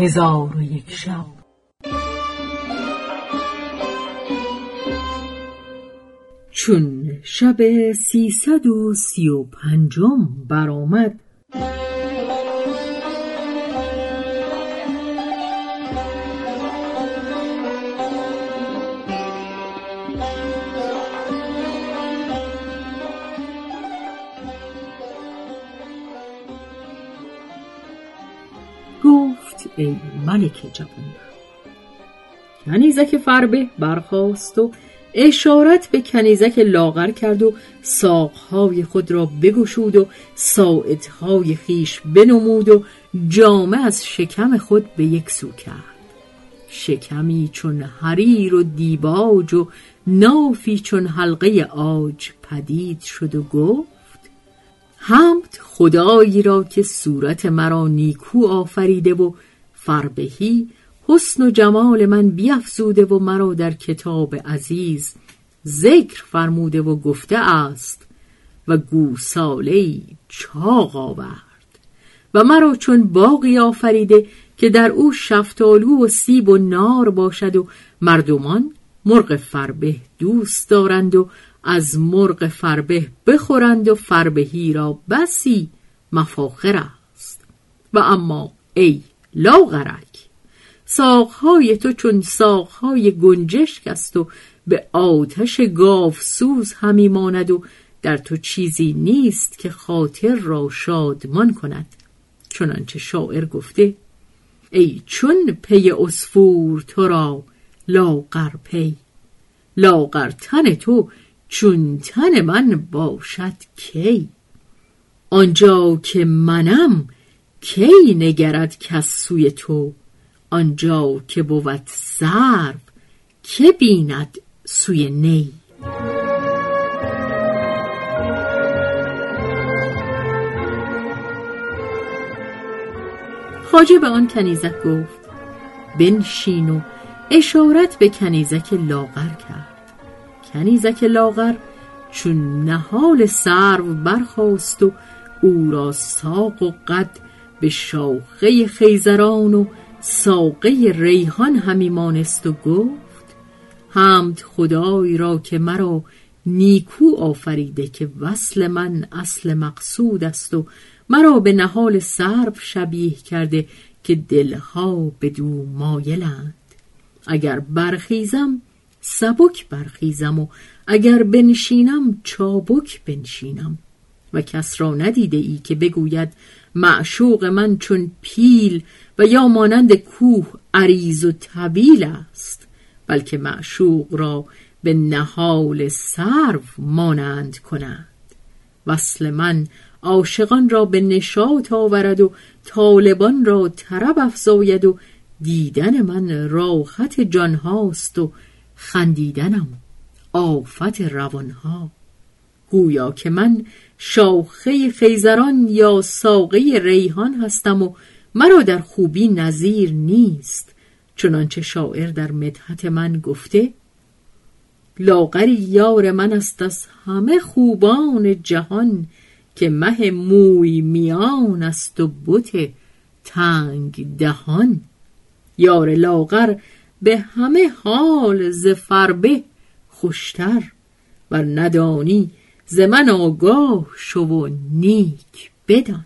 هزار و یک شب. چون شب سیصد و سی و پنجم برآمد ای ملک جوان. کنیزک فربه برخاست و اشارت به کنیزک لاغر کرد و ساقهای خود را بگشود و ساعدهای خیش بنمود و جامه از شکم خود به یک سو کرد. شکمی چون حریر و دیباج و نافی چون حلقه آج پدید شد و گفت حمد خدایی را که صورت مرا نیکو آفریده و فربهی حسن و جمال من بیافزوده و مرا در کتاب عزیز ذکر فرموده و گفته است و گوساله چاق آورد و مرا چون باقی آفریده که در او شفتالو و سیب و نار باشد و مردمان مرغ فربه دوست دارند و از مرغ فربه بخورند و فربهی را بسی مفاخر است. و اما ای لاغرک ساقهای تو چون ساقهای گنجشک است و به آتش سوز همی ماند و در تو چیزی نیست که خاطر را شادمان کند. چنانچه شاعر گفته ای چون پی اسفور تو را لاغر پی. لاغر تن تو چون تن من باشد کی؟ آنجا که منم کی نگرد کس سوی تو؟ آنجا که بود سرو که بیند سوی نی؟ خاجه به آن کنیزک گفت بنشین و اشارت به کنیزک لاغر کرد. کنیزک لاغر چون نهال سرو برخاست و او را ساق و قد به شاخه خیزران و ساقه ریحان همی مانست و گفت حمد خدای را که مرا نیکو آفریده که وصل من اصل مقصود است و مرا به نهال سرب شبیه کرده که دلها به دو مایلند. اگر برخیزم سبک برخیزم و اگر بنشینم چابک بنشینم. و کس را ندیده ای که بگوید معشوق من چون پیل و یا مانند کوه عریض و طویل است بلکه معشوق را به نهال سرو مانند کنند. وصل من عاشقان را به نشاط آورد و طالبان را طرب افزاید و دیدن من راحت جانهاست و خندیدنم آفت روانها. گویا که من شاخه خیزران یا ساقه ریحان هستم و مرا در خوبی نظیر نیست. چنانچه شاعر در مدحت من گفته لاغری یار من است از همه خوبان جهان که مه موی میان است و بت تنگ دهان. یار لاغر به همه حال ز فربه خوشتر و ندانی ز من آگاه شو و نیک بدان.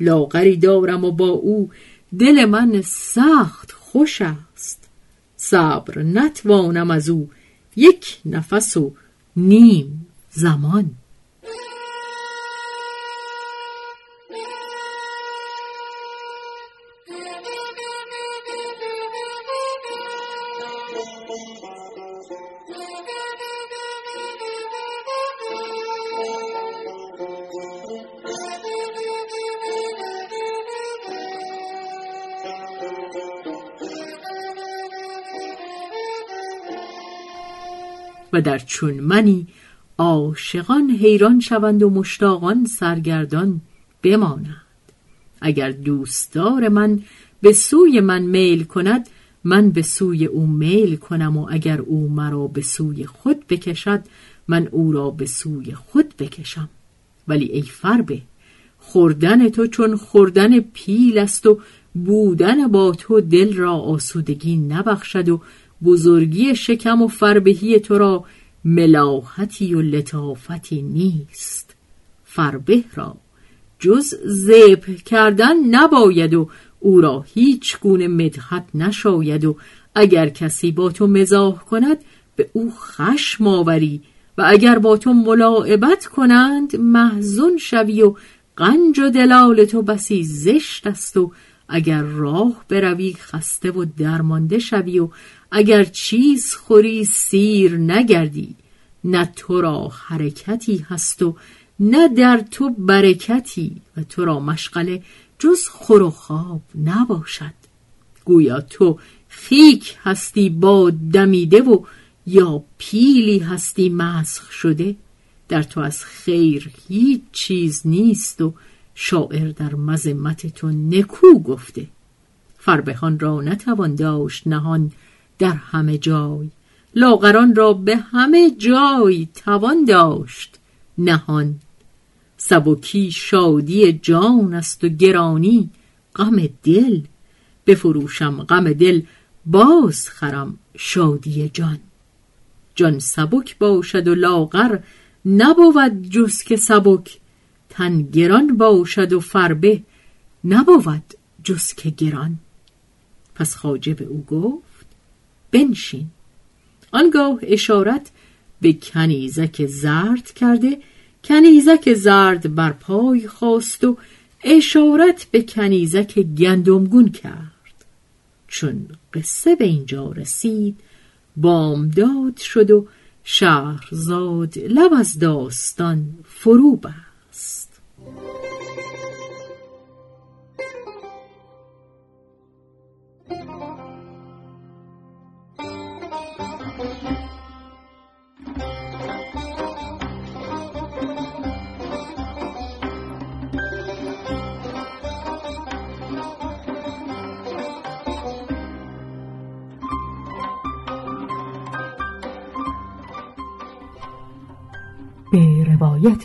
لاغری دارم و با او دل من سخت خوش است. صبر نتوانم از او یک نفس و نیم زمان. و در چون منی عاشقان حیران شوند و مشتاقان سرگردان بمانند. اگر دوستدار من به سوی من میل کند من به سوی او میل کنم و اگر او مرا به سوی خود بکشد من او را به سوی خود بکشم. ولی ای فربه خوردن تو چون خوردن پیل است و بودن با تو دل را آسودگی نبخشد و بزرگی شکم و فربهی تو را ملاحتی و لطافتی نیست. فربه را جز زبه کردن نباید و او را هیچ گونه مدحت نشاید و اگر کسی با تو مزاح کند به او خشم آوری و اگر با تو ملاعبت کنند محزون شوی و قنج و دلال تو بسی زشت است و اگر راه بروی خسته و درمانده شوی و اگر چیز خوری سیر نگردی. نه تو را حرکتی هست و نه در تو برکتی و تو را مشغله جز خور و خواب نباشد. گویا تو خیک هستی با دمیده و یا پیلی هستی مسخ شده. در تو از خیر هیچ چیز نیست و شاعر در مذمت تو نکو گفته. فربهان را نتوان داشت نهان در همه جای. لاغران را به همه جای توان داشت نهان. سبکی شادی جان است و گرانی غم دل. بفروشم غم دل باز خرم شادی جان. جان سبک باشد و لاغر نبود جز که سبک. تن گران باشد و فربه نبود جز که گران. پس خاجه به او گفت بنشین. آنگاه اشارت به کنیزک زرد کرده کنیزک زرد بر پای خواست و اشارت به کنیزک گندمگون کرد. چون قصه به اینجا رسید بامداد شد و شهرزاد لب از داستان فرو بست به روایت